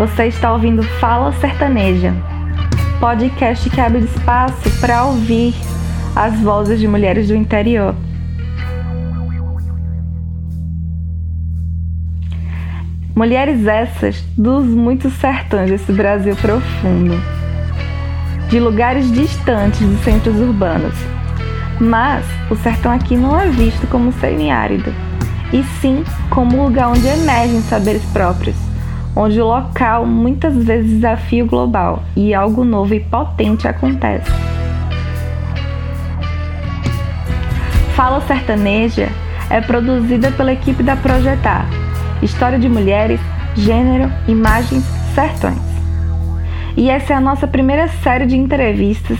Você está ouvindo Fala Sertaneja, podcast que abre espaço para ouvir as vozes de mulheres do interior. Mulheres essas dos muitos sertões desse Brasil profundo, de lugares distantes dos centros urbanos. Mas o sertão aqui não é visto como semiárido, e sim como lugar onde emergem saberes próprios onde o local muitas vezes desafia o global e algo novo e potente acontece. Fala Sertaneja é produzida pela equipe da Projetar, História de Mulheres, Gênero, Imagens, Sertões. E essa é a nossa primeira série de entrevistas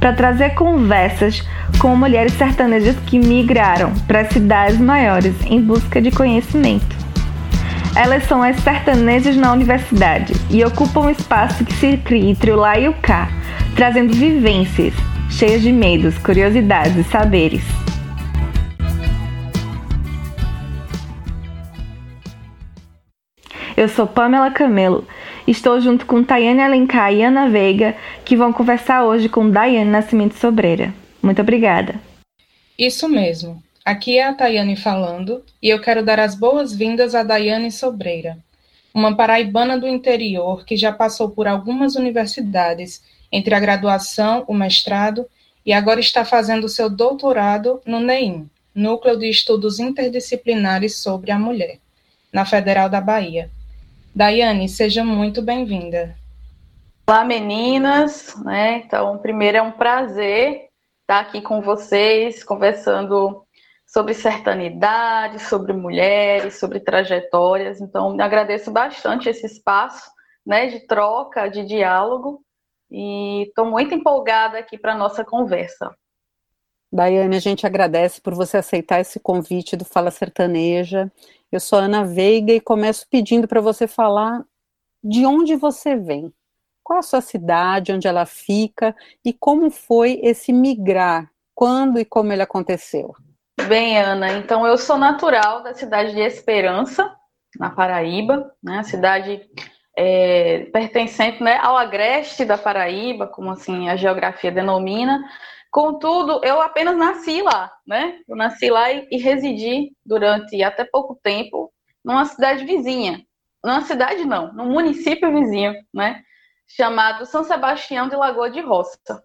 para trazer conversas com mulheres sertanejas que migraram para cidades maiores em busca de conhecimento. Elas são as sertanejas na universidade e ocupam um espaço que se cria entre o lá e o cá, trazendo vivências cheias de medos, curiosidades e saberes. Eu sou Pamela Camelo. Estou junto com Tayane Alencar e Ana Veiga, que vão conversar hoje com Daiane Nascimento Sobreira. Muito obrigada. Isso mesmo. Aqui é a Tayane falando e eu quero dar as boas-vindas a Daiane Sobreira, uma paraibana do interior que já passou por algumas universidades, entre a graduação, o mestrado e agora está fazendo seu doutorado no NEIM, Núcleo de Estudos Interdisciplinares sobre a Mulher, na Federal da Bahia. Daiane, seja muito bem-vinda. Olá, meninas. Né? Então, primeiro é um prazer estar aqui com vocês, conversando sobre sertanidade, sobre mulheres, sobre trajetórias. Então, agradeço bastante esse espaço né, de troca, de diálogo, e estou muito empolgada aqui para a nossa conversa. Daiane, a gente agradece por você aceitar esse convite do Fala Sertaneja. Eu sou Ana Veiga e começo pedindo para você falar de onde você vem. Qual a sua cidade, onde ela fica e como foi esse migrar, quando e como ele aconteceu? Bem, Ana, então eu sou natural da cidade de Esperança, na Paraíba, né? Cidade é, pertencente né, ao agreste da Paraíba, como assim a geografia denomina. Contudo, eu apenas nasci lá, né? Eu nasci lá e, e residi durante até pouco tempo numa cidade vizinha. Numa cidade não, num município vizinho, né? Chamado São Sebastião de Lagoa de Roça.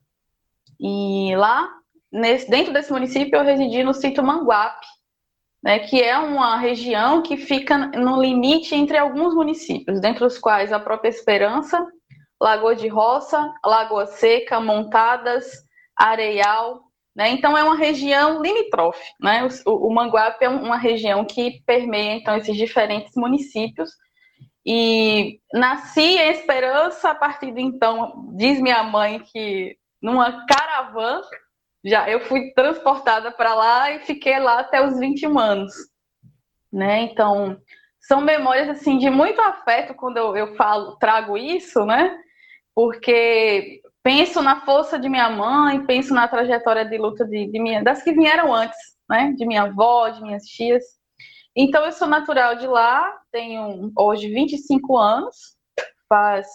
E lá nesse, dentro desse município, eu residi no sítio Manguape, né, que é uma região que fica no limite entre alguns municípios, dentre os quais a própria Esperança, Lagoa de Roça, Lagoa Seca, Montadas, Areial. Né? Então, é uma região limítrofe. Né? O, o Manguape é uma região que permeia então, esses diferentes municípios. E nasci em Esperança, a partir de então, diz minha mãe que numa caravana já eu fui transportada para lá e fiquei lá até os 21 anos, né? Então, são memórias assim de muito afeto quando eu, eu falo, trago isso, né? Porque penso na força de minha mãe, penso na trajetória de luta de, de minha, das que vieram antes, né? De minha avó, de minhas tias. Então, eu sou natural de lá, tenho hoje 25 anos, faz,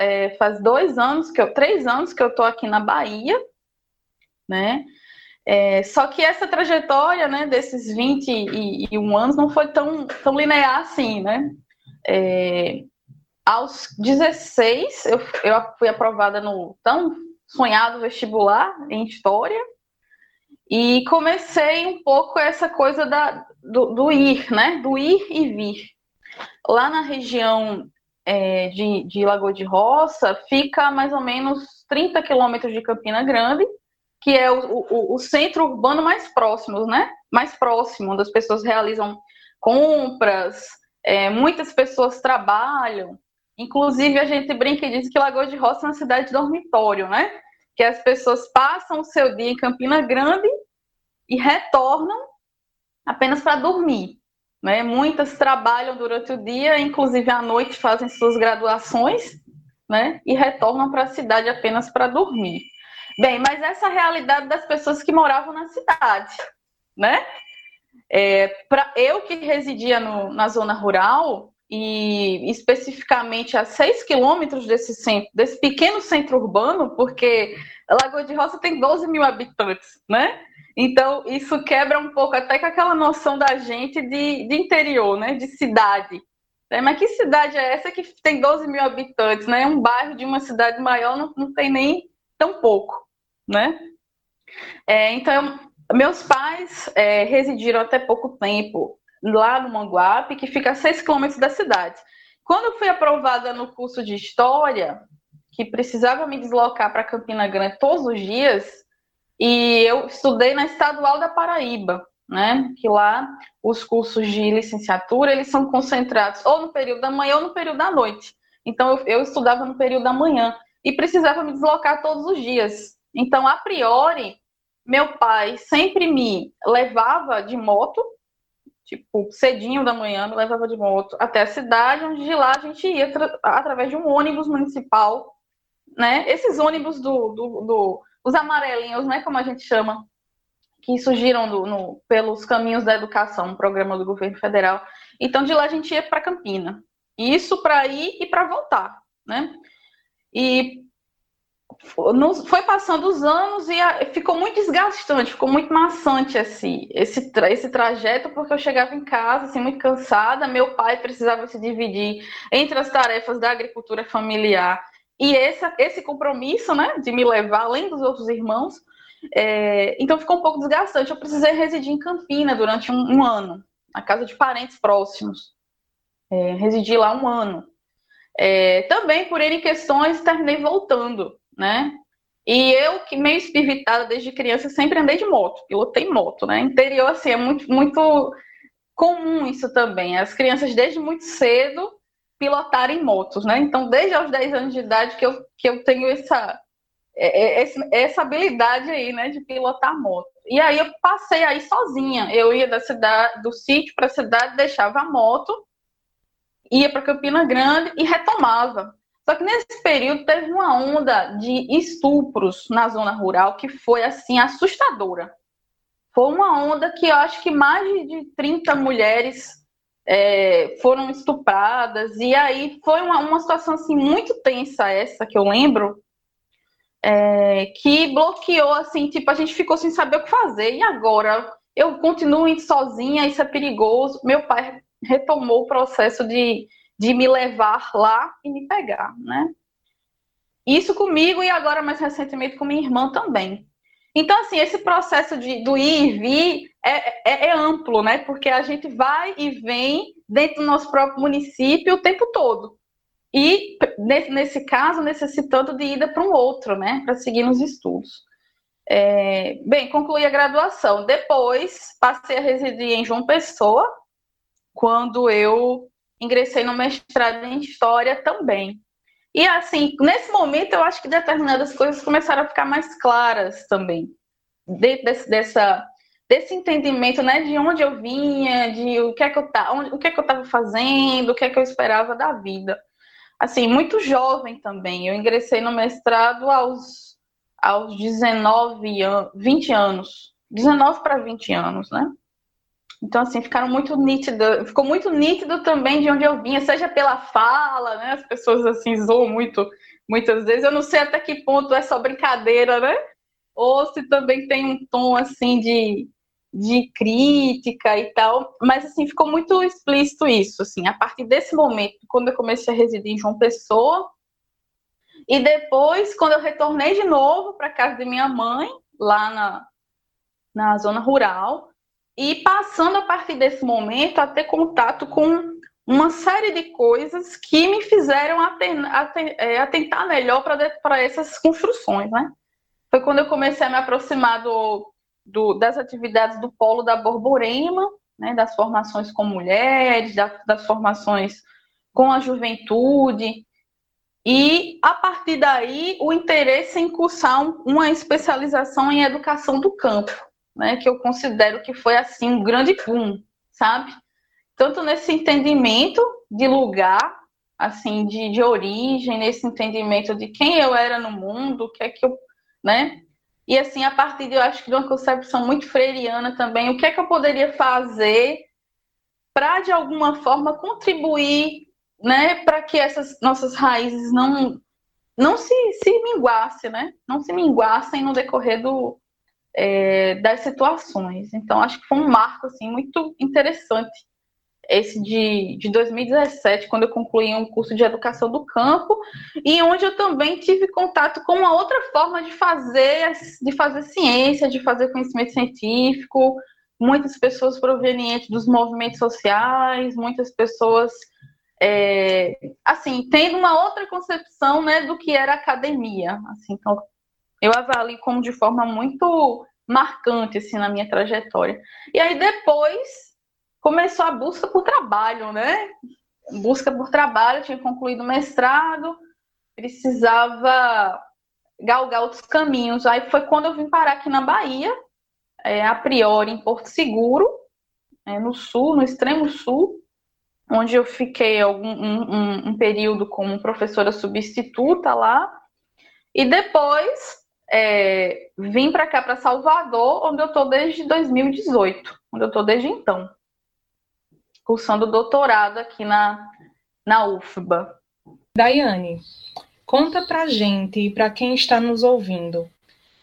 é, faz dois anos, que eu, três anos que eu tô aqui na Bahia, né? É, só que essa trajetória, né, desses 21 anos não foi tão, tão linear assim, né? É, aos 16, eu, eu fui aprovada no tão sonhado vestibular em História e comecei um pouco essa coisa da, do, do ir, né? Do ir e vir. Lá na região é, de, de Lagoa de Roça, fica mais ou menos 30 quilômetros de Campina Grande, que é o, o, o, centro urbano mais próximo, né? Mais próximo, onde as pessoas realizam compras, é, muitas pessoas trabalham. Inclusive, a gente brinca e diz que Lagoa de Roça é uma cidade de dormitório, né? Que as pessoas passam o seu dia em Campina Grande e retornam apenas para dormir. Né? Muitas trabalham durante o dia, inclusive à noite fazem suas graduações, né? E retornam para a cidade apenas para dormir. Bem, mas essa é a realidade das pessoas que moravam na cidade, né? É, pra, eu que residia no, na zona rural, e especificamente a 6 quilômetros desse centro, desse pequeno centro urbano, porque Lagoa de Roça tem 12 mil habitantes, né? Então, isso quebra um pouco até com aquela noção da gente de, de interior, né? De cidade. É, mas que cidade é essa que tem 12 mil habitantes, né? Um bairro de uma cidade maior não, não tem nem tão pouco, né? É, então, meus pais é, residiram até pouco tempo lá no Manguape, que fica a 6 quilômetros da cidade. Quando eu fui aprovada no curso de História, que precisava me deslocar para Campina Grande todos os dias, e eu estudei na Estadual da Paraíba, né? Que lá os cursos de licenciatura eles são concentrados ou no período da manhã ou no período da noite. Então eu, eu estudava no período da manhã e precisava me deslocar todos os dias. Então a priori meu pai sempre me levava de moto, tipo cedinho da manhã, me levava de moto até a cidade, onde de lá a gente ia através de um ônibus municipal, né? Esses ônibus do, do, do os amarelinhos, né, como a gente chama, que surgiram do, no, pelos caminhos da educação, um programa do governo federal. Então, de lá a gente ia para Campina. Isso para ir e para voltar, né? E foi passando os anos e ficou muito desgastante, ficou muito maçante esse, esse, esse trajeto, porque eu chegava em casa assim, muito cansada, meu pai precisava se dividir entre as tarefas da agricultura familiar e esse, esse compromisso, né, de me levar além dos outros irmãos, é, então ficou um pouco desgastante. Eu precisei residir em Campina durante um, um ano, na casa de parentes próximos. É, residi lá um ano. É, também por N questões, terminei voltando, né? E eu, que meio espivitada desde criança, sempre andei de moto, pilotei moto, né? Interior, assim, é muito, muito comum isso também. As crianças, desde muito cedo, pilotarem motos, né? Então, desde os 10 anos de idade que eu, que eu tenho essa, é, é, essa habilidade aí, né, de pilotar moto. E aí eu passei aí sozinha. Eu ia da cidade, do sítio para a cidade, deixava a moto, ia para Campina Grande e retomava. Só que nesse período teve uma onda de estupros na zona rural que foi assim assustadora. Foi uma onda que eu acho que mais de 30 mulheres é, foram estupradas, e aí foi uma, uma situação assim, muito tensa essa que eu lembro, é, que bloqueou, assim, tipo, a gente ficou sem saber o que fazer, e agora? Eu continuo indo sozinha, isso é perigoso. Meu pai retomou o processo de, de me levar lá e me pegar, né? Isso comigo e agora mais recentemente com minha irmã também. Então, assim, esse processo de, do ir e vir é, é, é, amplo, né? Porque a gente vai e vem dentro do nosso próprio município o tempo todo. E, nesse, caso, necessitando de ida para um outro, né? Para seguir nos estudos. É, bem, concluí a graduação. Depois, passei a residir em João Pessoa, quando eu ingressei no mestrado em História também. E assim, nesse momento eu acho que determinadas coisas começaram a ficar mais claras também. Dentro desse, dessa, desse entendimento, né, de onde eu vinha, de o que é que eu tá, onde, o que é que eu estava fazendo, o que é que eu esperava da vida. Assim, muito jovem também. Eu ingressei no mestrado aos aos 19 anos, 20 anos. 19 para 20 anos, né? Então, assim, ficaram muito nítido, ficou muito nítido também de onde eu vinha, seja pela fala, né? As pessoas assim zoam muito, muitas vezes. Eu não sei até que ponto é só brincadeira, né? Ou se também tem um tom assim de, de crítica e tal. Mas assim, ficou muito explícito isso, assim, a partir desse momento, quando eu comecei a residir em João Pessoa, e depois, quando eu retornei de novo para casa de minha mãe, lá na, na zona rural, e passando a partir desse momento a ter contato com uma série de coisas que me fizeram é, atentar melhor para essas construções, né? Foi quando eu comecei a me aproximar do, do, das atividades do polo da Borborema, né, das formações com mulheres, da, das formações com a juventude, e a partir daí o interesse em cursar uma especialização em educação do campo né, que eu considero que foi assim um grande boom, sabe? Tanto nesse entendimento de lugar, assim, de, de origem, nesse entendimento de quem eu era no mundo, o que é que eu, né? E assim, a partir de, eu acho que de uma concepção muito freiriana também, o que é que eu poderia fazer para de alguma forma contribuir, né, para que essas nossas raízes não não se, se minguassem, né? Não se minguassem no decorrer do, é, das situações. Então, acho que foi um marco assim, muito interessante esse de, de 2017, quando eu concluí um curso de educação do campo, e onde eu também tive contato com uma outra forma de fazer, de fazer ciência, de fazer conhecimento científico, muitas pessoas provenientes dos movimentos sociais, muitas pessoas é, assim, tendo uma outra concepção né, do que era academia. Assim, então, eu avalio como de forma muito marcante assim, na minha trajetória. E aí depois começou a busca por trabalho, né? Busca por trabalho, tinha concluído o mestrado, precisava galgar outros caminhos. Aí foi quando eu vim parar aqui na Bahia, é, a priori em Porto Seguro, é, no sul, no extremo sul, onde eu fiquei algum, um, um, um período como professora substituta lá, e depois é, vim para cá, para Salvador, onde eu estou desde 2018, onde eu estou desde então cursando doutorado aqui na, na UFBA. Daiane, conta pra gente e para quem está nos ouvindo,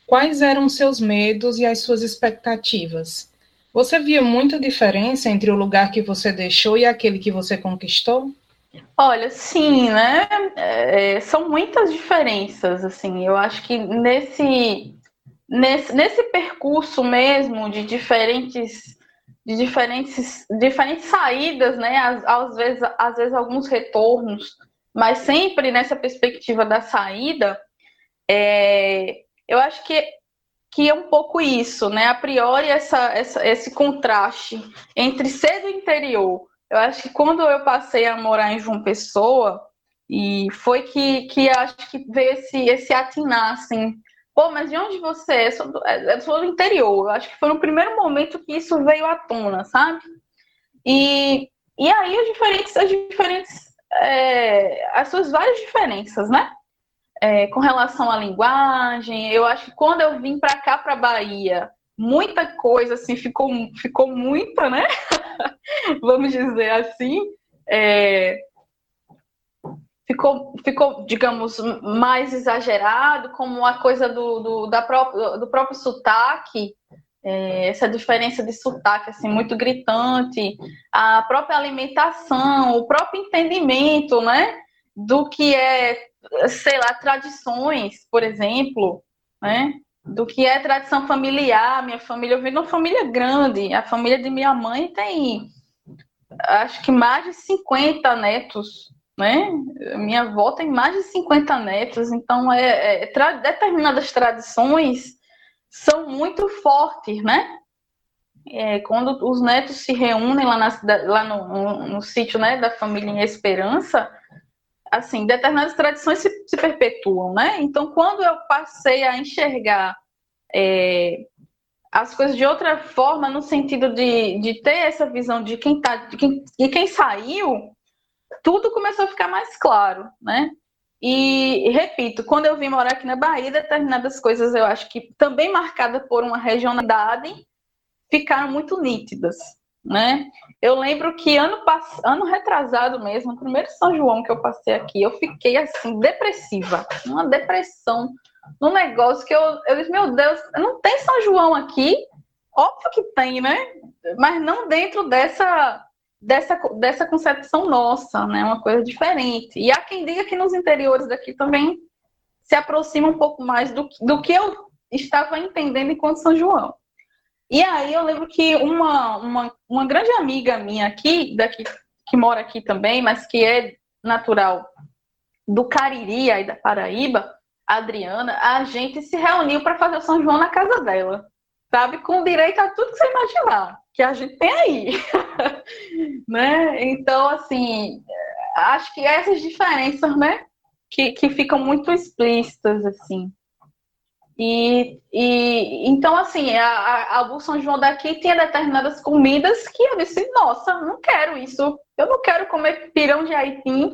quais eram seus medos e as suas expectativas? Você via muita diferença entre o lugar que você deixou e aquele que você conquistou? Olha, sim, né? É, são muitas diferenças, assim. Eu acho que nesse, nesse, nesse percurso mesmo de diferentes de diferentes, diferentes saídas, né? Às, às, vezes, às vezes alguns retornos, mas sempre nessa perspectiva da saída, é, eu acho que, que é um pouco isso, né? A priori, essa, essa, esse contraste entre ser do interior. Eu acho que quando eu passei a morar em João Pessoa, e foi que, que acho que veio esse, esse atinar, assim, Pô, mas de onde você é? Sou do, é, sou do interior. Eu acho que foi no primeiro momento que isso veio à tona, sabe? E, e aí as diferentes, as diferentes, é, as suas várias diferenças, né? É, com relação à linguagem, eu acho que quando eu vim para cá, para Bahia, muita coisa assim ficou, ficou muita, né? Vamos dizer assim. É, ficou, ficou, digamos, mais exagerado, como a coisa do, do, da próprio, do próprio sotaque, é, essa diferença de sotaque assim, muito gritante, a própria alimentação, o próprio entendimento né, do que é, sei lá, tradições, por exemplo, né, do que é tradição familiar. Minha família, eu venho de uma família grande, a família de minha mãe tem acho que mais de 50 netos né? Minha avó tem mais de 50 netos, então é, é tra determinadas tradições são muito fortes, né? É, quando os netos se reúnem lá, na, lá no, no, no, sítio né, da família em Esperança, assim, determinadas tradições se, se perpetuam, né? Então, quando eu passei a enxergar é, as coisas de outra forma, no sentido de, de ter essa visão de quem tá, de quem, de quem saiu, tudo começou a ficar mais claro, né? E, repito, quando eu vim morar aqui na Bahia, determinadas coisas eu acho que também marcadas por uma regionalidade ficaram muito nítidas, né? Eu lembro que ano, pass... ano retrasado mesmo, no primeiro São João que eu passei aqui, eu fiquei assim, depressiva, uma depressão no negócio que eu, eu disse, meu Deus, não tem São João aqui? Óbvio que tem, né? Mas não dentro dessa dessa, dessa concepção nossa, né? Uma coisa diferente. E há quem diga que nos interiores daqui também se aproxima um pouco mais do, do que eu estava entendendo enquanto São João. E aí eu lembro que uma, uma, uma grande amiga minha aqui, daqui, que mora aqui também, mas que é natural do Cariri, aí da Paraíba, Adriana, a gente se reuniu para fazer o São João na casa dela, sabe? Com direito a tudo que você imaginar que a gente tem aí. né? Então, assim, acho que essas diferenças, né? Que, que ficam muito explícitas, assim. E, e então, assim, a, a, São João daqui tinha determinadas comidas que eu disse, nossa, não quero isso. Eu não quero comer pirão de aipim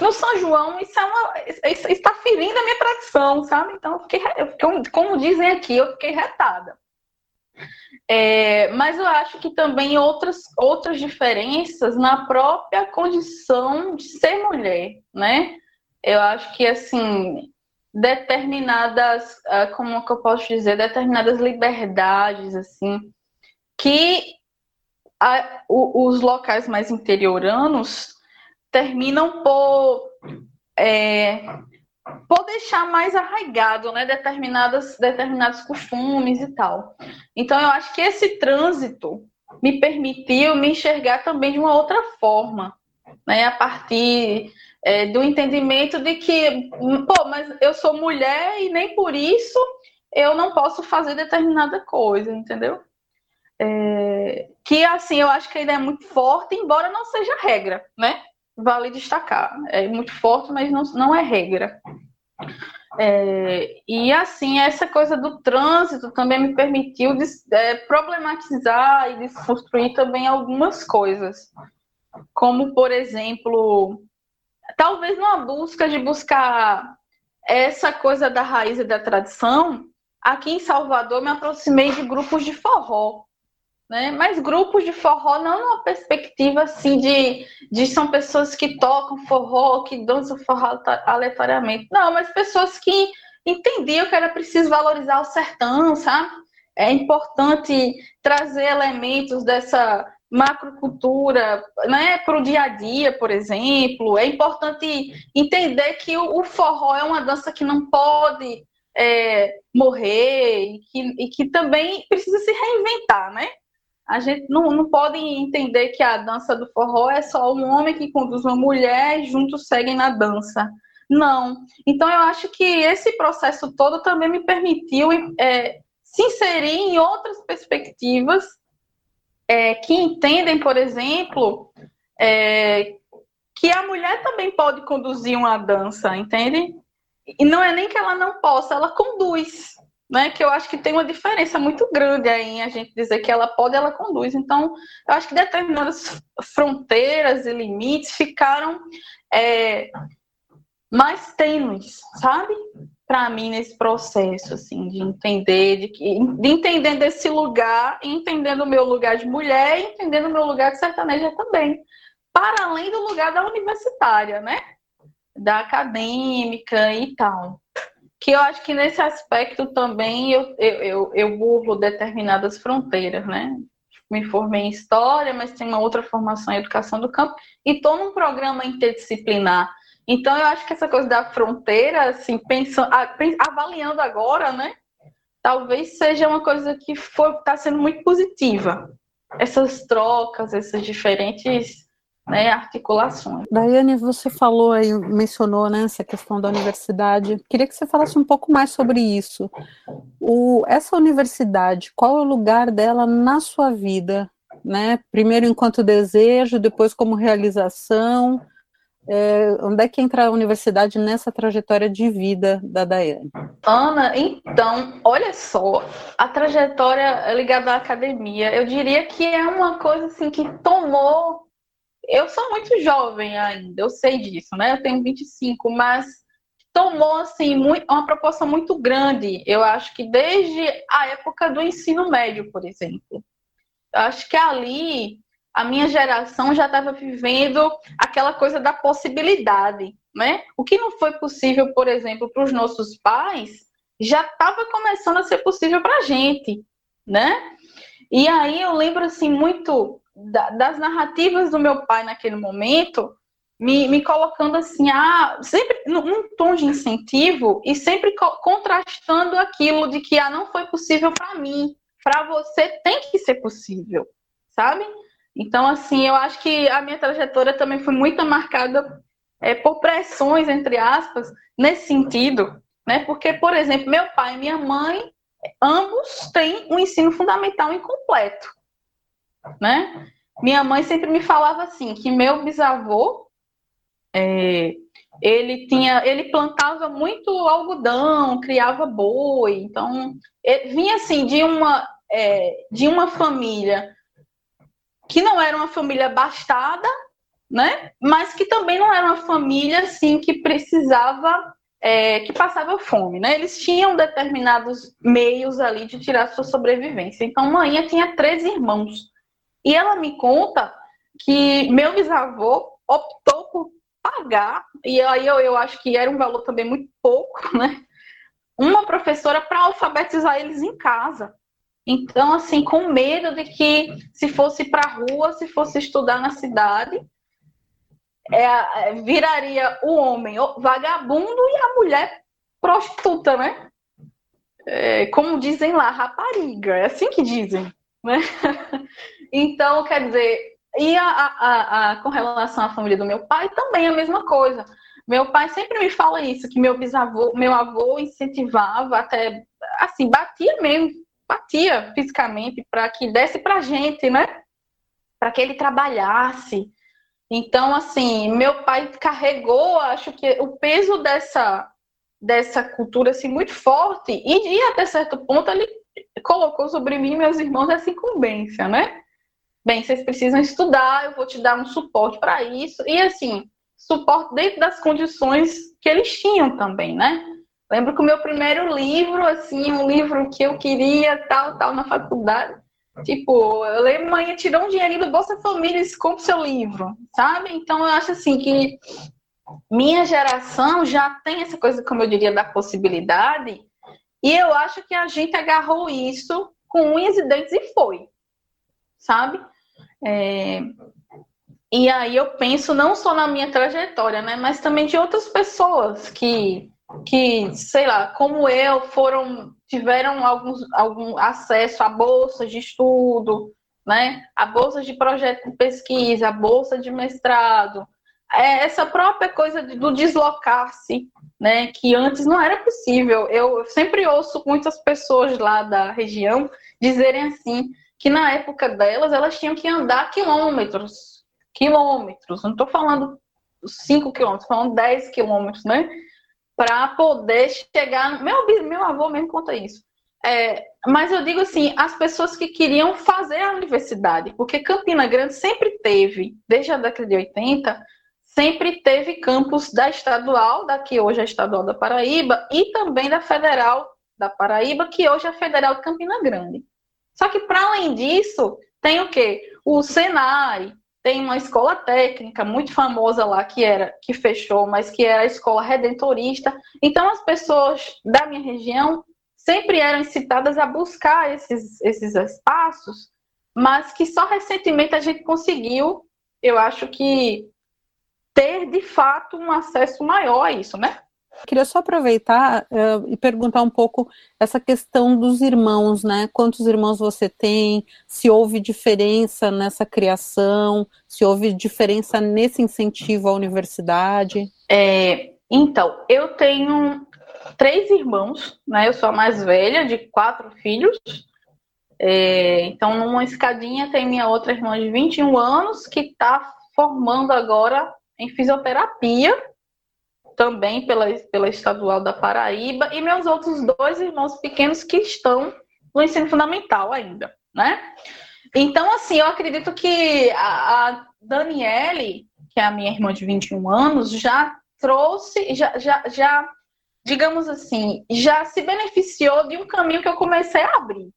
no São João. Isso, é uma, isso está ferindo a minha tradição, sabe? Então, eu fiquei, eu, como, como dizem aqui, eu fiquei retada. É, mas eu acho que também outras, outras diferenças na própria condição de ser mulher, né? Eu acho que, assim, determinadas, ah, como que eu posso dizer, determinadas liberdades, assim, que a, o, os locais mais interioranos terminam por, é, por deixar mais arraigado, né, determinadas, determinados costumes e tal. Então, eu acho que esse trânsito me permitiu me enxergar também de uma outra forma, né, a partir é, do entendimento de que, pô, mas eu sou mulher e nem por isso eu não posso fazer determinada coisa, entendeu? É, que assim eu acho que ainda é muito forte, embora não seja regra, né? Vale destacar. É muito forte, mas não, não é regra. É, e assim, essa coisa do trânsito também me permitiu é, problematizar e desconstruir também algumas coisas. Como, por exemplo, talvez numa busca de buscar essa coisa da raiz e da tradição, aqui em Salvador me aproximei de grupos de forró. Né? Mas grupos de forró não numa perspectiva assim de, de são pessoas que tocam forró, que dançam forró aleatoriamente. Não, mas pessoas que entendiam que era preciso valorizar o sertão, sabe? É importante trazer elementos dessa macrocultura né, para o dia a dia, por exemplo. É importante entender que o, forró é uma dança que não pode é, morrer e que, e que também precisa se reinventar, né? A gente não, não pode entender que a dança do forró é só um homem que conduz uma mulher e juntos seguem na dança. Não. Então, eu acho que esse processo todo também me permitiu é, se inserir em outras perspectivas é, que entendem, por exemplo, é, que a mulher também pode conduzir uma dança, entende? E não é nem que ela não possa, ela conduz, né? Que eu acho que tem uma diferença muito grande aí em a gente dizer que ela pode, ela conduz. Então, eu acho que determinadas fronteiras e limites ficaram é, mais tênues, sabe? Para mim nesse processo, assim, de entender, de, de entender desse lugar, entendendo o meu lugar de mulher entendendo o meu lugar de sertaneja também. Para além do lugar da universitária, né? Da acadêmica e tal. Que eu acho que nesse aspecto também eu, eu, eu, eu burlo determinadas fronteiras, né? Me formei em História, mas tenho uma outra formação em Educação do Campo e estou num programa interdisciplinar então, eu acho que essa coisa da fronteira, assim, pensando, avaliando agora, né? Talvez seja uma coisa que está sendo muito positiva. Essas trocas, essas diferentes né, articulações. Daiane, você falou aí, mencionou né, essa questão da universidade. Queria que você falasse um pouco mais sobre isso. O, essa universidade, qual é o lugar dela na sua vida? Né? Primeiro enquanto desejo, depois como realização, é, onde é que entra a universidade nessa trajetória de vida da Daiane? Ana, então, olha só, a trajetória ligada à academia, eu diria que é uma coisa assim que tomou. Eu sou muito jovem ainda, eu sei disso, né? Eu tenho 25, mas tomou assim muito, uma proporção muito grande. Eu acho que desde a época do ensino médio, por exemplo. Eu acho que ali a minha geração já estava vivendo aquela coisa da possibilidade, né? O que não foi possível, por exemplo, para os nossos pais, já estava começando a ser possível para a gente, né? E aí eu lembro assim muito da, das narrativas do meu pai naquele momento, me, me colocando assim, ah, sempre num tom de incentivo e sempre co contrastando aquilo de que ah, não foi possível para mim, para você tem que ser possível, sabe? Então, assim, eu acho que a minha trajetória também foi muito marcada é, por pressões, entre aspas, nesse sentido, né? Porque, por exemplo, meu pai e minha mãe, ambos têm um ensino fundamental incompleto, né? Minha mãe sempre me falava assim, que meu bisavô, é, ele tinha, ele plantava muito algodão, criava boi, então vinha assim de uma é, de uma família que não era uma família bastada, né? Mas que também não era uma família assim que precisava é, que passava fome, né? Eles tinham determinados meios ali de tirar sua sobrevivência. Então, Manhã tinha três irmãos. E ela me conta que meu bisavô optou por pagar, e aí eu, eu acho que era um valor também muito pouco, né? Uma professora para alfabetizar eles em casa. Então, assim, com medo de que se fosse para a rua, se fosse estudar na cidade, é, viraria o homem vagabundo e a mulher prostituta, né? É, como dizem lá, rapariga, é assim que dizem, né? Então, quer dizer, e a, a, a, com relação à família do meu pai, também a mesma coisa. Meu pai sempre me fala isso, que meu bisavô, meu avô incentivava até, assim, batia mesmo, batia fisicamente para que desse pra gente, né? Para que ele trabalhasse, então, assim, meu pai carregou, acho que o peso dessa, dessa cultura assim, muito forte, e, e até certo ponto ele colocou sobre mim e meus irmãos essa incumbência, né? Bem, vocês precisam estudar, eu vou te dar um suporte para isso, e assim, suporte dentro das condições que eles tinham também, né? Lembro que o meu primeiro livro, assim, um livro que eu queria, tal, tal, na faculdade, Tipo, eu lembro, mãe, tirou um dinheirinho do Bolsa Família e compra o seu livro, sabe? Então, eu acho assim que minha geração já tem essa coisa, como eu diria, da possibilidade, e eu acho que a gente agarrou isso com unhas e dentes e foi, sabe? É... E aí eu penso não só na minha trajetória, né, mas também de outras pessoas que que, sei lá, como eu, foram tiveram alguns, algum acesso a bolsas de estudo, né? A bolsa de projeto de pesquisa, a bolsa de mestrado, é essa própria coisa do deslocar-se, né? Que antes não era possível. Eu sempre ouço muitas pessoas lá da região dizerem assim que na época delas elas tinham que andar quilômetros, quilômetros. Não estou falando 5 quilômetros, falando 10 quilômetros, né? Para poder chegar. Meu, meu avô mesmo conta isso. É, mas eu digo assim, as pessoas que queriam fazer a universidade, porque Campina Grande sempre teve, desde a década de 80, sempre teve campus da estadual, da que hoje é a estadual da Paraíba, e também da federal da Paraíba, que hoje é a federal de Campina Grande. Só que para além disso, tem o quê? O Senai, tem uma escola técnica muito famosa lá que era que fechou, mas que era a escola redentorista. Então as pessoas da minha região sempre eram incitadas a buscar esses, esses espaços, mas que só recentemente a gente conseguiu, eu acho que ter de fato um acesso maior a isso, né? Queria só aproveitar uh, e perguntar um pouco essa questão dos irmãos, né? Quantos irmãos você tem? Se houve diferença nessa criação? Se houve diferença nesse incentivo à universidade? É, então, eu tenho três irmãos, né? Eu sou a mais velha de quatro filhos. É, então, numa escadinha tem minha outra irmã de 21 anos que está formando agora em fisioterapia também pela, pela estadual da Paraíba, e meus outros dois irmãos pequenos que estão no ensino fundamental ainda, né? Então, assim, eu acredito que a, a Daniele, que é a minha irmã de 21 anos, já trouxe, já, já, já, digamos assim, já se beneficiou de um caminho que eu comecei a abrir.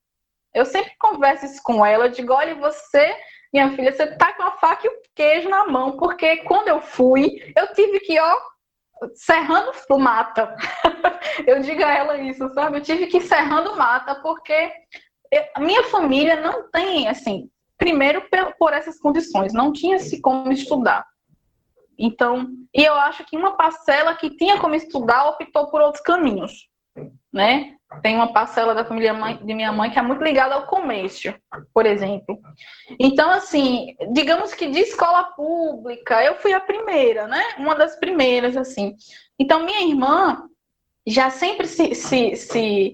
Eu sempre converso isso com ela, eu digo, olha, você, minha filha, você tá com a faca e o queijo na mão, porque quando eu fui, eu tive que, ó, serrando mata. eu digo a ela isso, sabe? Eu tive que ir serrando mata porque a minha família não tem, assim, primeiro por essas condições, não tinha-se como estudar. Então, e eu acho que uma parcela que tinha como estudar optou por outros caminhos, né? Tem uma parcela da família mãe, de minha mãe que é muito ligada ao comércio, por exemplo. Então, assim, digamos que de escola pública, eu fui a primeira, né? Uma das primeiras, assim. Então, minha irmã já sempre se, se, se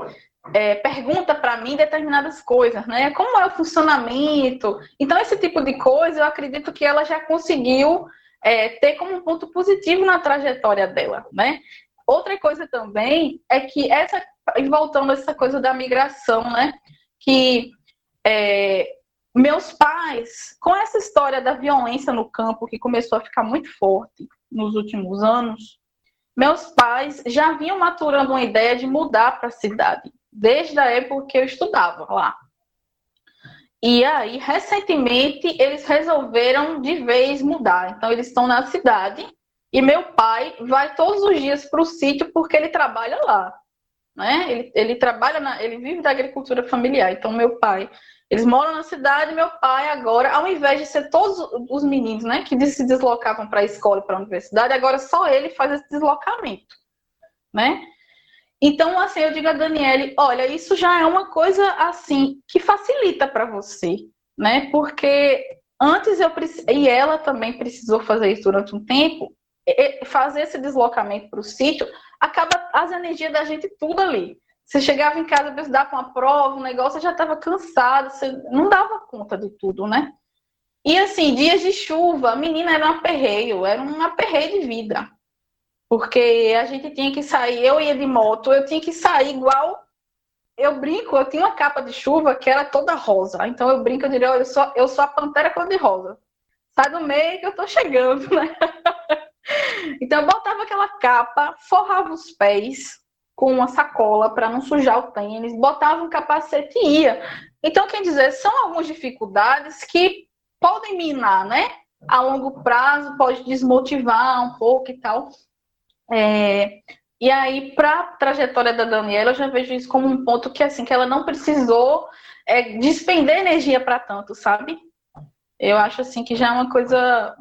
é, pergunta para mim determinadas coisas, né? Como é o funcionamento? Então, esse tipo de coisa, eu acredito que ela já conseguiu é, ter como um ponto positivo na trajetória dela, né? Outra coisa também é que essa e voltando a essa coisa da migração, né? Que é, meus pais, com essa história da violência no campo, que começou a ficar muito forte nos últimos anos, meus pais já vinham maturando uma ideia de mudar para a cidade, desde a época que eu estudava lá. E aí, recentemente, eles resolveram de vez mudar. Então, eles estão na cidade e meu pai vai todos os dias para o sítio porque ele trabalha lá. Né? Ele, ele trabalha, na, ele vive da agricultura familiar. Então, meu pai, eles moram na cidade. Meu pai, agora, ao invés de ser todos os meninos né, que se deslocavam para a escola para a universidade, agora só ele faz esse deslocamento. Né? Então, assim, eu digo a Daniele, olha, isso já é uma coisa assim que facilita para você, né? Porque antes eu e ela também precisou fazer isso durante um tempo, fazer esse deslocamento para o sítio, acaba as energias da gente tudo ali. Você chegava em casa, precisava uma prova, um negócio, você já estava cansado, você não dava conta de tudo, né? E assim, dias de chuva, a menina era um aperreio, era um aperreio de vida. Porque a gente tinha que sair, eu ia de moto, eu tinha que sair igual. Eu brinco, eu tinha uma capa de chuva que era toda rosa. Então eu brinco, eu diria, eu sou, eu sou a pantera cor-de-rosa. Sai do meio que eu tô chegando, né? Então eu botava aquela capa, forrava os pés com uma sacola para não sujar o tênis, botava um capacete e ia. Então, quer dizer, são algumas dificuldades que podem minar, né? A longo prazo, pode desmotivar um pouco e tal. É, e aí, para a trajetória da Daniela, eu já vejo isso como um ponto que, assim, que ela não precisou é, despender energia para tanto, sabe? Eu acho, assim, que já é uma coisa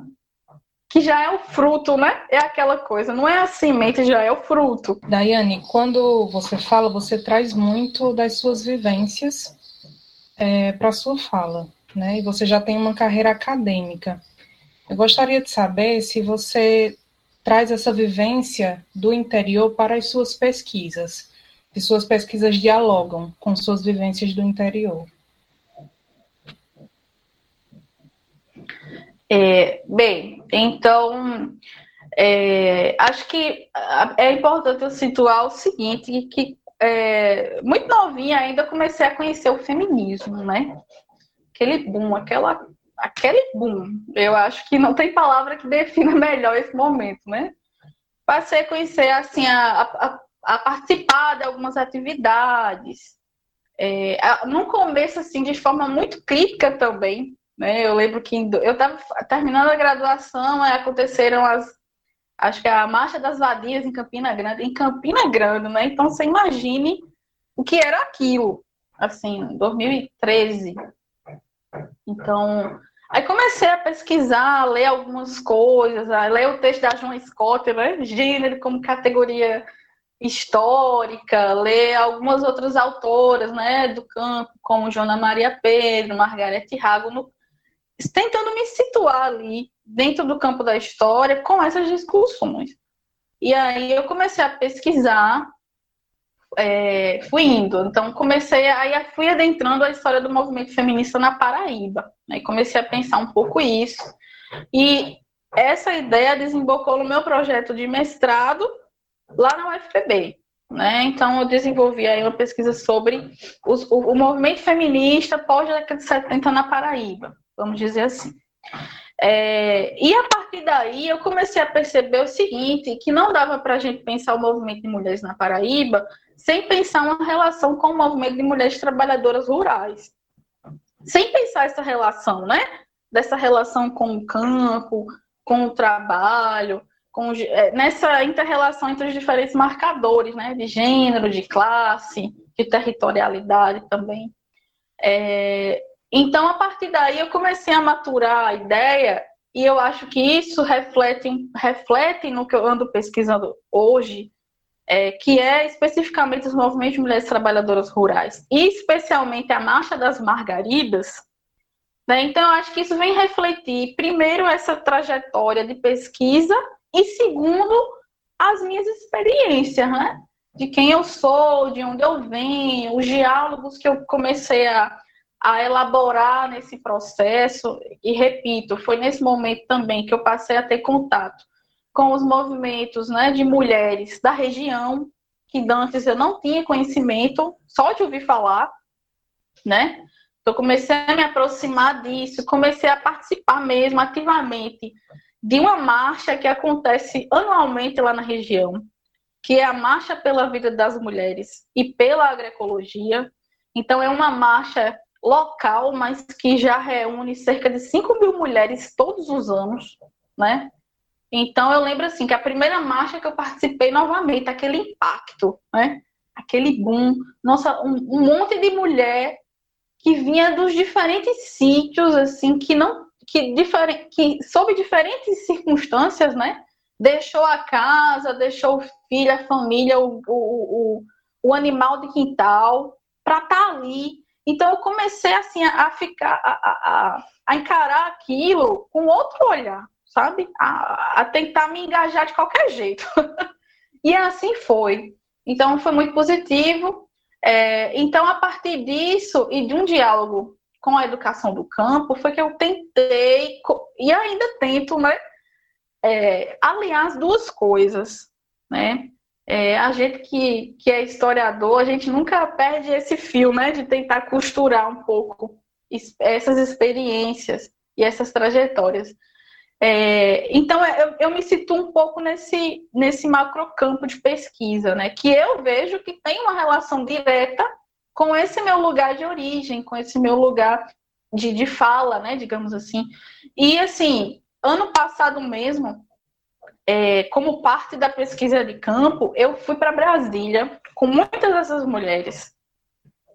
que já é o fruto, né? É aquela coisa, não é a semente, já é o fruto. Daiane, quando você fala, você traz muito das suas vivências é, para a sua fala, né? E você já tem uma carreira acadêmica. Eu gostaria de saber se você traz essa vivência do interior para as suas pesquisas. E suas pesquisas dialogam com suas vivências do interior. É, bem, então é, acho que é importante eu situar o seguinte, que é, muito novinha ainda comecei a conhecer o feminismo, né? Aquele boom, aquela aquele boom. Eu acho que não tem palavra que defina melhor esse momento, né? Passei a conhecer, assim, a, a, a participar de algumas atividades. É, no começo, assim, de forma muito crítica também, né? Eu lembro que eu estava terminando a graduação, aí aconteceram as, acho que a Marcha das Vadias em Campina Grande, em Campina Grande, né? Então, você imagine o que era aquilo, assim, 2013. Então, Aí comecei a pesquisar, a ler algumas coisas, a ler o texto da Joan Scott, né? Gênero como categoria histórica, ler algumas outras autoras, né, do campo, como Joana Maria Pedro, Margarete Rago, no... tentando me situar ali dentro do campo da história com essas discussões. E aí eu comecei a pesquisar é, fui indo. Então comecei, aí fui adentrando a história do movimento feminista na Paraíba. Né? Comecei a pensar um pouco isso. E essa ideia desembocou no meu projeto de mestrado lá na UFPB. Né? Então, eu desenvolvi aí uma pesquisa sobre os, o, o, movimento feminista pós-década de 70 na Paraíba, vamos dizer assim. É, e a partir daí, eu comecei a perceber o seguinte, que não dava para a gente pensar o movimento de mulheres na Paraíba sem pensar uma relação com o movimento de mulheres trabalhadoras rurais. Sem pensar essa relação, né? Dessa relação com o campo, com o trabalho, com, é, nessa interrelação entre os diferentes marcadores, né? De gênero, de classe, de territorialidade também. É, então, a partir daí, eu comecei a maturar a ideia, e eu acho que isso reflete, reflete no que eu ando pesquisando hoje, é, que é especificamente os movimentos de mulheres trabalhadoras rurais, e especialmente a Marcha das Margaridas, né? então eu acho que isso vem refletir, primeiro, essa trajetória de pesquisa, e segundo, as minhas experiências, né? de quem eu sou, de onde eu venho, os diálogos que eu comecei a, a elaborar nesse processo, e repito, foi nesse momento também que eu passei a ter contato com os movimentos né, de mulheres da região, que antes eu não tinha conhecimento, só de ouvir falar, né? Então comecei a me aproximar disso, comecei a participar mesmo ativamente de uma marcha que acontece anualmente lá na região, que é a Marcha pela Vida das Mulheres e pela Agroecologia. Então, é uma marcha local, mas que já reúne cerca de 5 mil mulheres todos os anos, né? Então, eu lembro assim que a primeira marcha que eu participei novamente, aquele impacto, né? Aquele boom, nossa, um, um monte de mulher que vinha dos diferentes sítios, assim, que não, que, diferente, que sob diferentes circunstâncias, né? Deixou a casa, deixou o filho, a família, o, o, o, o animal de quintal, para estar tá ali. Então eu comecei assim a ficar, a, a, a encarar aquilo com outro olhar, sabe? A, a tentar me engajar de qualquer jeito. e assim foi. Então foi muito positivo. É, então, a partir disso e de um diálogo com a educação do campo, foi que eu tentei, e ainda tento, né, é, as duas coisas, né? É, a gente que, que é historiador, a gente nunca perde esse fio, né, de tentar costurar um pouco essas experiências e essas trajetórias. É, então, eu, eu, me sinto um pouco nesse, nesse macrocampo de pesquisa, né? Que eu vejo que tem uma relação direta com esse meu lugar de origem, com esse meu lugar de, de fala, né? Digamos assim. E, assim, ano passado mesmo, é, como parte da pesquisa de campo, eu fui para Brasília com muitas dessas mulheres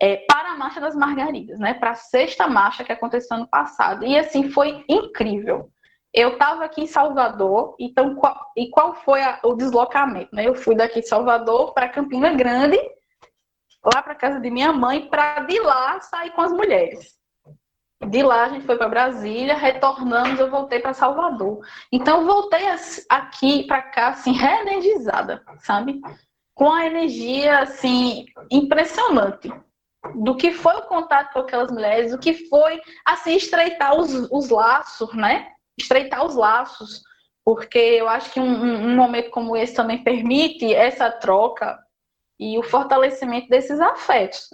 é, para a Marcha das Margaridas, né? Para a sexta marcha que aconteceu ano passado. E, assim, foi incrível eu estava aqui em Salvador, então qual, e qual foi a, o deslocamento? Né? Eu fui daqui de Salvador para Campina Grande, lá para casa de minha mãe, para de lá sair com as mulheres. De lá a gente foi para Brasília, retornamos, eu voltei para Salvador. Então voltei aqui para cá assim reenergizada, sabe? Com a energia assim impressionante do que foi o contato com aquelas mulheres, o que foi assim estreitar os, os laços, né? estreitar os laços, porque eu acho que um, um momento como esse também permite essa troca e o fortalecimento desses afetos.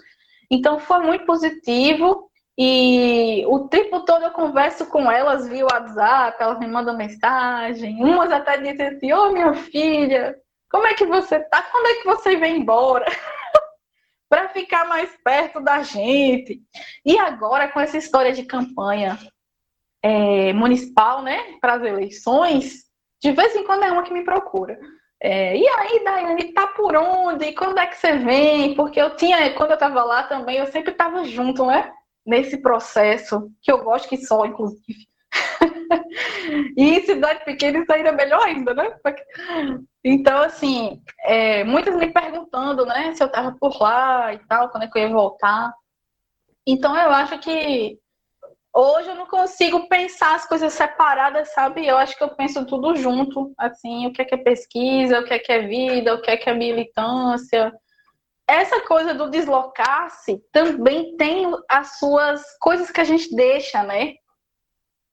Então foi muito positivo e o tempo todo eu converso com elas via WhatsApp, elas me mandam mensagem, umas até dizem assim, ô oh, minha filha, como é que você tá? Quando é que você vem embora? para ficar mais perto da gente. E agora com essa história de campanha é, municipal, né, para as eleições, de vez em quando é uma que me procura. É, e aí, Daiane, tá por onde? Quando é que você vem? Porque eu tinha, quando eu estava lá também, eu sempre estava junto, né? Nesse processo, que eu gosto que só, inclusive. e em cidade pequena isso ainda é melhor ainda, né? Então, assim, é, muitas me perguntando, né, se eu estava por lá e tal, quando é que eu ia voltar. Então, eu acho que Hoje eu não consigo pensar as coisas separadas, sabe? Eu acho que eu penso tudo junto, assim, o que é que é pesquisa, o que é que é vida, o que é que é militância. Essa coisa do deslocar-se também tem as suas coisas que a gente deixa, né?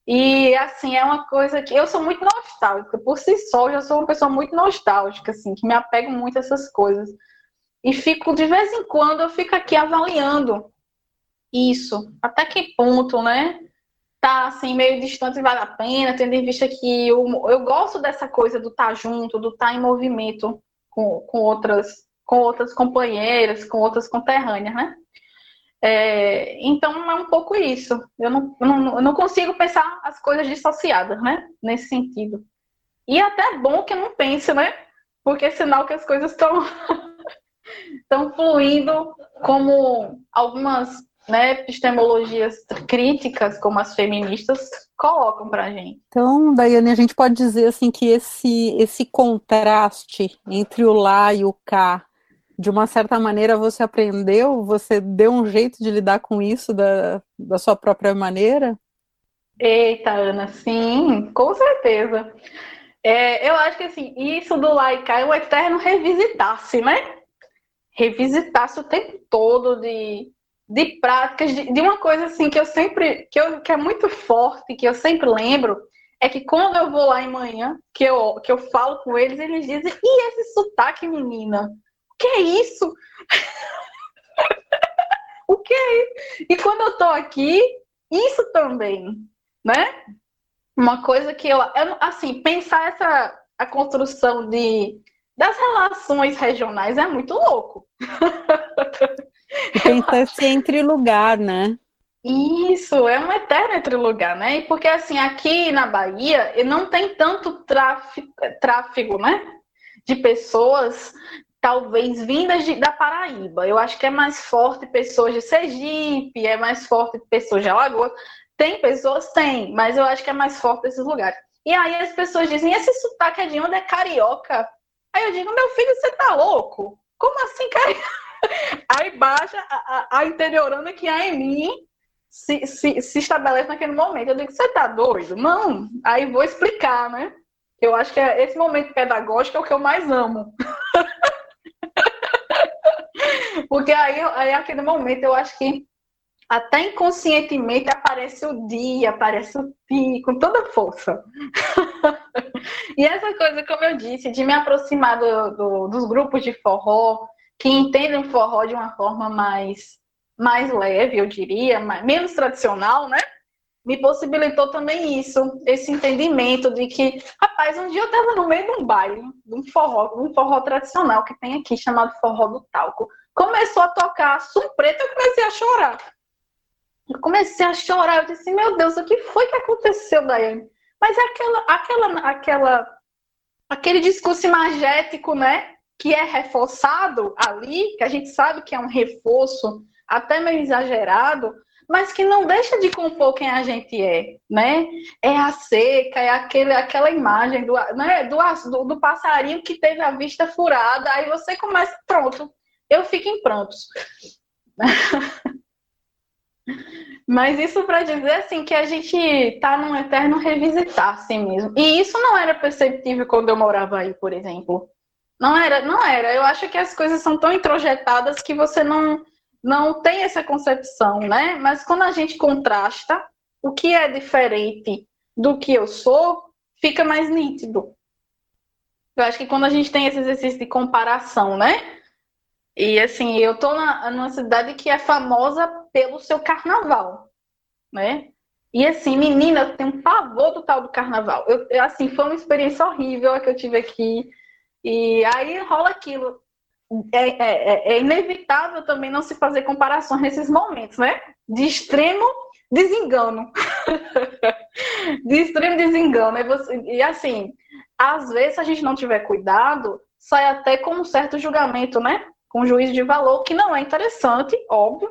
E assim, é uma coisa que eu sou muito nostálgica, por si só, eu já sou uma pessoa muito nostálgica, assim, que me apego muito a essas coisas. E fico, de vez em quando, eu fico aqui avaliando isso, até que ponto, né? Tá assim, meio distante vale a pena, tendo em vista que eu, eu gosto dessa coisa do estar tá junto, do estar tá em movimento com, com, outras, com outras companheiras, com outras conterrâneas, né? É, então é um pouco isso. Eu não, não, não consigo pensar as coisas dissociadas, né? Nesse sentido. E até é bom que eu não pense, né? Porque é sinal que as coisas estão estão fluindo como algumas né, epistemologias críticas, como as feministas, colocam para a gente. Então, Daiane, a gente pode dizer assim que esse, esse contraste entre o lá e o cá, de uma certa maneira você aprendeu, você deu um jeito de lidar com isso da, da sua própria maneira? Eita, Ana, sim, com certeza. É, eu acho que assim, isso do e cá é um eterno revisitar-se, né? Revisitar-se o tempo todo de de práticas, de, de, uma coisa assim que eu sempre, que, eu, que é muito forte, que eu sempre lembro, é que quando eu vou lá em manhã, que eu, que eu falo com eles, eles dizem, e esse sotaque, menina? Que é isso? o que é isso? E quando eu tô aqui, isso também, né? Uma coisa que eu, assim, pensar essa a construção de das relações regionais é muito louco. E pensar esse entre lugar, né? Isso, é um eterno entre lugar, né? E porque assim, aqui na Bahia não tem tanto tráfego, tráfego né? De pessoas, talvez vindas de, da Paraíba. Eu acho que é mais forte pessoas de Sergipe, é mais forte pessoas de Alagoas. Tem pessoas? Tem, mas eu acho que é mais forte desses lugares. E aí as pessoas dizem, esse sotaque é de onde é carioca? Aí eu digo, meu filho, você tá louco? Como assim, carioca? Aí baixa a, a interiorana que há em mim se, se, se estabelece naquele momento. Eu digo, você tá doido? Não. Aí vou explicar, né? Eu acho que é esse momento pedagógico é o que eu mais amo. Porque aí, aí aquele momento eu acho que até inconscientemente aparece o dia, aparece o pi, com toda força. e essa coisa, como eu disse, de me aproximar do, do, dos grupos de forró, que entendem forró de uma forma mais mais leve, eu diria, mais, menos tradicional, né? Me possibilitou também isso, esse entendimento de que, rapaz, um dia eu estava no meio de um baile, de um forró, um forró tradicional que tem aqui, chamado Forró do Talco. Começou a tocar Sum Preto, eu comecei a chorar. Eu comecei a chorar, eu disse, meu Deus, o que foi que aconteceu, Daiane? Mas é aquela, aquela, aquela, aquele discurso imagético, né? Que é reforçado ali, que a gente sabe que é um reforço até meio exagerado, mas que não deixa de compor quem a gente é, né? É a seca, é aquele, aquela imagem do, né, do, do, do passarinho que teve a vista furada, aí você começa, pronto, eu fico em prantos. Mas isso para dizer assim que a gente está num eterno revisitar assim mesmo. E isso não era perceptível quando eu morava aí, por exemplo. Não era, não era. Eu acho que as coisas são tão introjetadas que você não não tem essa concepção, né? Mas quando a gente contrasta o que é diferente do que eu sou, fica mais nítido. Eu acho que quando a gente tem esse exercício de comparação, né? E assim, eu tô na, numa cidade que é famosa pelo seu carnaval, né? E assim, menina, eu tenho um pavor do tal do carnaval. Eu, assim, foi uma experiência horrível a que eu tive aqui. E aí rola aquilo é, é, é, é, inevitável também não se fazer comparações nesses momentos, né? De extremo desengano. de extremo desengano. E, você, e assim, às vezes, se a gente não tiver cuidado, sai até com um certo julgamento, né? Um juízo de valor, que não é interessante, óbvio,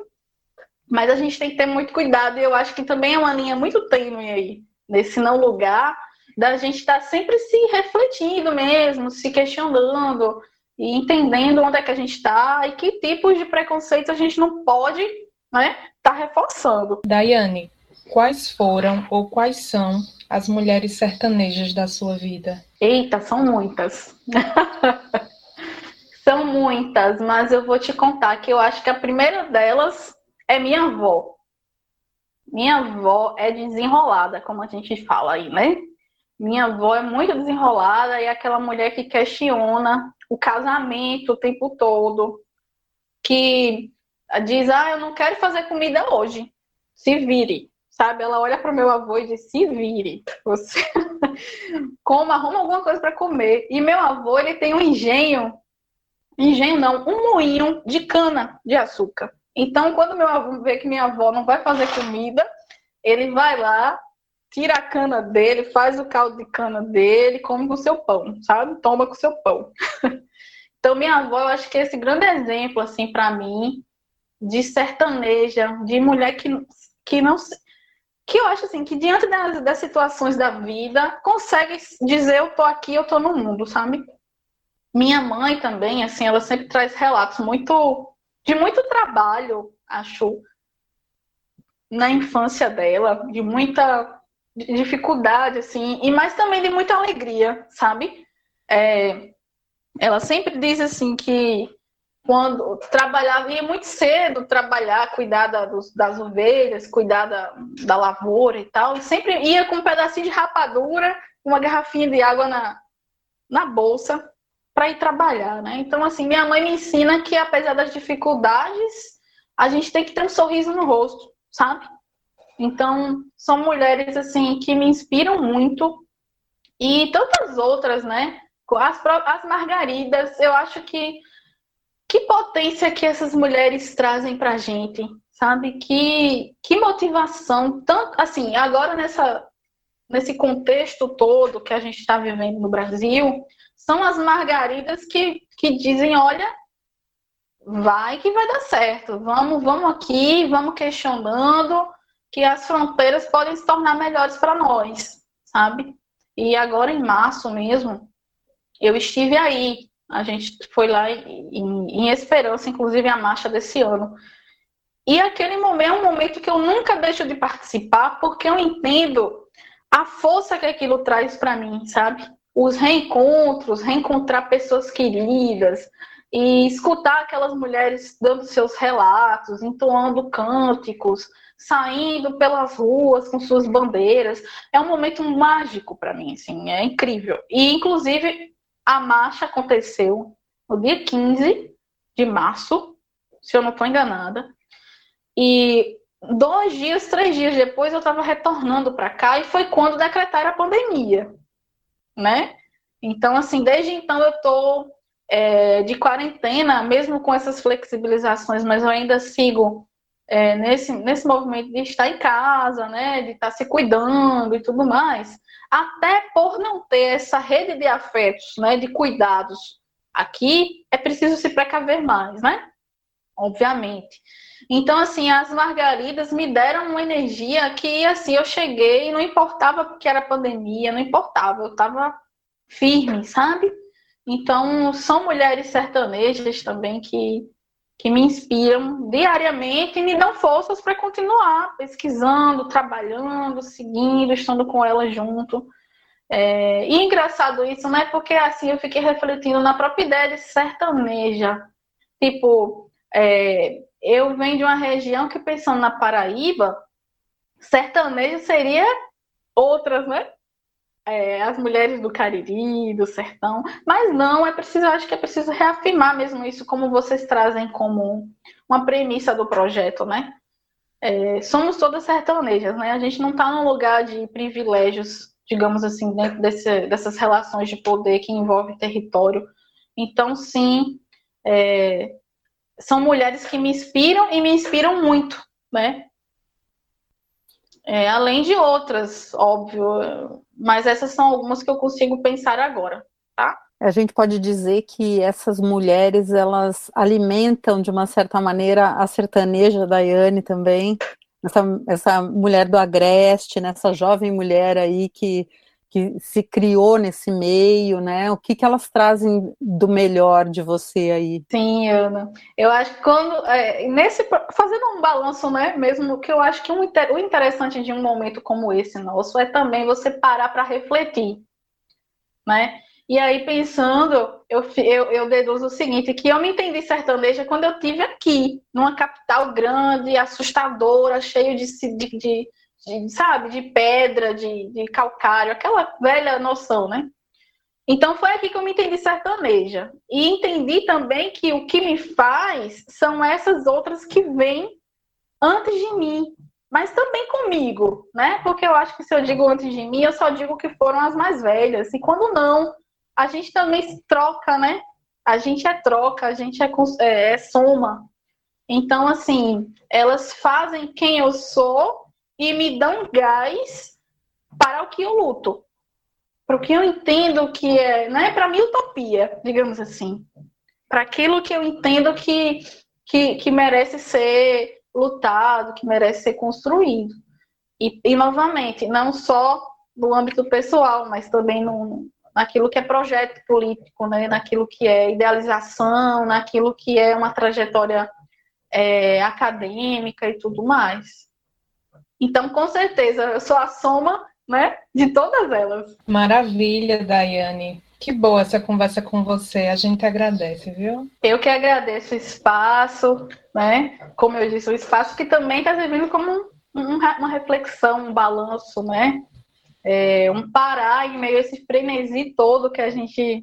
mas a gente tem que ter muito cuidado, e eu acho que também é uma linha muito tênue aí, nesse não lugar, da gente estar tá sempre se refletindo mesmo, se questionando, e entendendo onde é que a gente está e que tipos de preconceitos a gente não pode estar né, tá reforçando. Daiane, quais foram ou quais são as mulheres sertanejas da sua vida? Eita, são muitas. são muitas, mas eu vou te contar que eu acho que a primeira delas é minha avó. Minha avó é desenrolada, como a gente fala aí, né? Minha avó é muito desenrolada e é aquela mulher que questiona o casamento o tempo todo, que diz: Ah, eu não quero fazer comida hoje, se vire. Sabe? Ela olha para o meu avô e diz: Se vire, você coma, arruma alguma coisa para comer. E meu avô, ele tem um engenho, engenho não, um moinho de cana de açúcar. Então, quando meu avô vê que minha avó não vai fazer comida, ele vai lá, tira a cana dele, faz o caldo de cana dele, come com seu pão, sabe? Toma com seu pão. então, minha avó, eu acho que é esse grande exemplo, assim, para mim, de sertaneja, de mulher que, que não que eu acho assim, que diante das, das situações da vida, consegue dizer eu tô aqui, eu tô no mundo, sabe? Minha mãe também, assim, ela sempre traz relatos muito de muito trabalho, acho, na infância dela, de muita dificuldade, assim, e mais também de muita alegria, sabe? É, ela sempre diz assim que quando trabalhava, ia muito cedo trabalhar, cuidar da, dos, das ovelhas, cuidar da, da lavoura e tal, e sempre ia com um pedacinho de rapadura, uma garrafinha de água na, na bolsa para ir trabalhar, né? Então, assim, minha mãe me ensina que apesar das dificuldades, a gente tem que ter um sorriso no rosto, sabe? Então, são mulheres assim que me inspiram muito e tantas outras, né? As, as margaridas, eu acho que que potência que essas mulheres trazem pra gente, sabe? Que, que motivação, tanto assim, agora nessa, nesse contexto todo que a gente está vivendo no Brasil, são as margaridas que, que dizem, olha, vai que vai dar certo, vamos, vamos aqui, vamos questionando que as fronteiras podem se tornar melhores para nós, sabe? E agora em março mesmo, eu estive aí, a gente foi lá em, em Esperança, inclusive a marcha desse ano. E aquele momento é um momento que eu nunca deixo de participar, porque eu entendo a força que aquilo traz para mim, sabe? Os reencontros, reencontrar pessoas queridas e escutar aquelas mulheres dando seus relatos, entoando cânticos, saindo pelas ruas com suas bandeiras. É um momento mágico para mim, assim, é incrível. E inclusive a marcha aconteceu no dia 15 de março, se eu não estou enganada. E dois dias, três dias depois eu estava retornando para cá e foi quando decretaram a pandemia, né? Então, assim, desde então eu estou é, de quarentena, mesmo com essas flexibilizações, mas eu ainda sigo é, nesse, nesse movimento de estar em casa, né? De estar se cuidando e tudo mais até por não ter essa rede de afetos, né, de cuidados aqui, é preciso se precaver mais, né? Obviamente. Então, assim, as margaridas me deram uma energia que, assim, eu cheguei, não importava porque era pandemia, não importava, eu estava firme, sabe? Então, são mulheres sertanejas também que que me inspiram diariamente e me dão forças para continuar pesquisando, trabalhando, seguindo, estando com elas junto. É, e engraçado isso, né? Porque assim eu fiquei refletindo na própria ideia de sertaneja. Tipo, é, eu venho de uma região que, pensando na Paraíba, sertanejo seria outras, né? é, as mulheres do Cariri, do sertão, mas não, é preciso, acho que é preciso reafirmar mesmo isso, como vocês trazem como uma premissa do projeto, né? É, somos todas sertanejas, né? A gente não está num lugar de privilégios, digamos assim, dentro desse, dessas relações de poder que envolve território. Então, sim, é, são mulheres que me inspiram e me inspiram muito, né? É, além de outras, óbvio, mas essas são algumas que eu consigo pensar agora, tá? A gente pode dizer que essas mulheres, elas alimentam de uma certa maneira a sertaneja Daiane também, essa, essa mulher do Agreste, né, essa jovem mulher aí que que se criou nesse meio, né? O que, que elas trazem do melhor de você aí? Sim, Ana. Eu acho que quando. É, nesse, fazendo um balanço, né? Mesmo que eu acho que um, o interessante de um momento como esse nosso é também você parar para refletir, né? E aí, pensando, eu, eu, eu, deduzo o seguinte, que eu me entendi sertaneja quando eu tive aqui, numa capital grande, assustadora, cheio de, de, de de, sabe, de pedra, de, de calcário, aquela velha noção, né? Então foi aqui que eu me entendi sertaneja. E entendi também que o que me faz são essas outras que vêm antes de mim, mas também comigo, né? Porque eu acho que se eu digo antes de mim, eu só digo que foram as mais velhas. E quando não, a gente também se troca, né? A gente é troca, a gente é, é, é soma. Então, assim, elas fazem quem eu sou e me dão gás para o que eu luto. Para o que eu entendo que é, né, para mim utopia, digamos assim. Para aquilo que eu entendo que, que, que merece ser lutado, que merece ser construído. E, e novamente, não só no âmbito pessoal, mas também no, naquilo que é projeto político, né? naquilo que é idealização, naquilo que é uma trajetória é, acadêmica e tudo mais. Então, com certeza, eu sou a soma né, de todas elas. Maravilha, Daiane. Que boa essa conversa com você. A gente agradece, viu? Eu que agradeço o espaço, né? Como eu disse, o espaço que também está servindo como um, um, uma reflexão, um balanço, né? É, um parar em meio a esse frenesi todo que a gente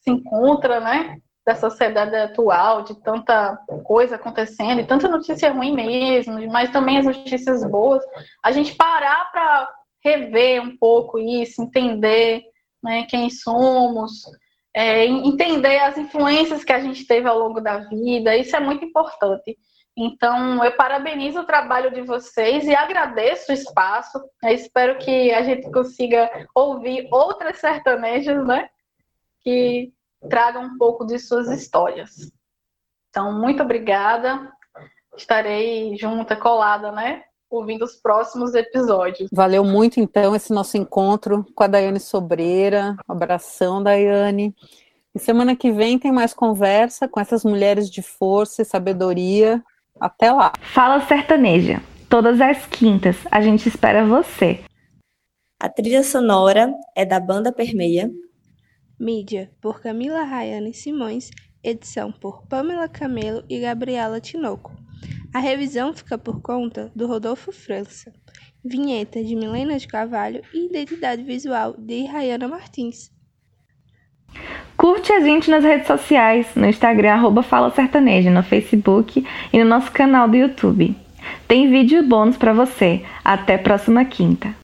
se encontra, né? Da sociedade atual, de tanta coisa acontecendo, e tanta notícia ruim mesmo, mas também as notícias boas, a gente parar para rever um pouco isso, entender né, quem somos, é, entender as influências que a gente teve ao longo da vida, isso é muito importante. Então, eu parabenizo o trabalho de vocês e agradeço o espaço. Eu espero que a gente consiga ouvir outras sertanejas, né? Que tragam um pouco de suas histórias. Então, muito obrigada. Estarei junta, colada, né? Ouvindo os próximos episódios. Valeu muito, então, esse nosso encontro com a Daiane Sobreira. Um abração, Daiane. E semana que vem tem mais conversa com essas mulheres de força e sabedoria até lá. Fala Sertaneja. Todas as quintas. A gente espera você. A trilha sonora é da banda Permeia. Mídia por Camila Rayane Simões. Edição por Pamela Camelo e Gabriela Tinoco. A revisão fica por conta do Rodolfo França. Vinheta de Milena de Carvalho e identidade visual de Rayana Martins. Curte a gente nas redes sociais, no Instagram, arroba Fala Sertaneja, no Facebook e no nosso canal do YouTube. Tem vídeo bônus para você. Até próxima quinta.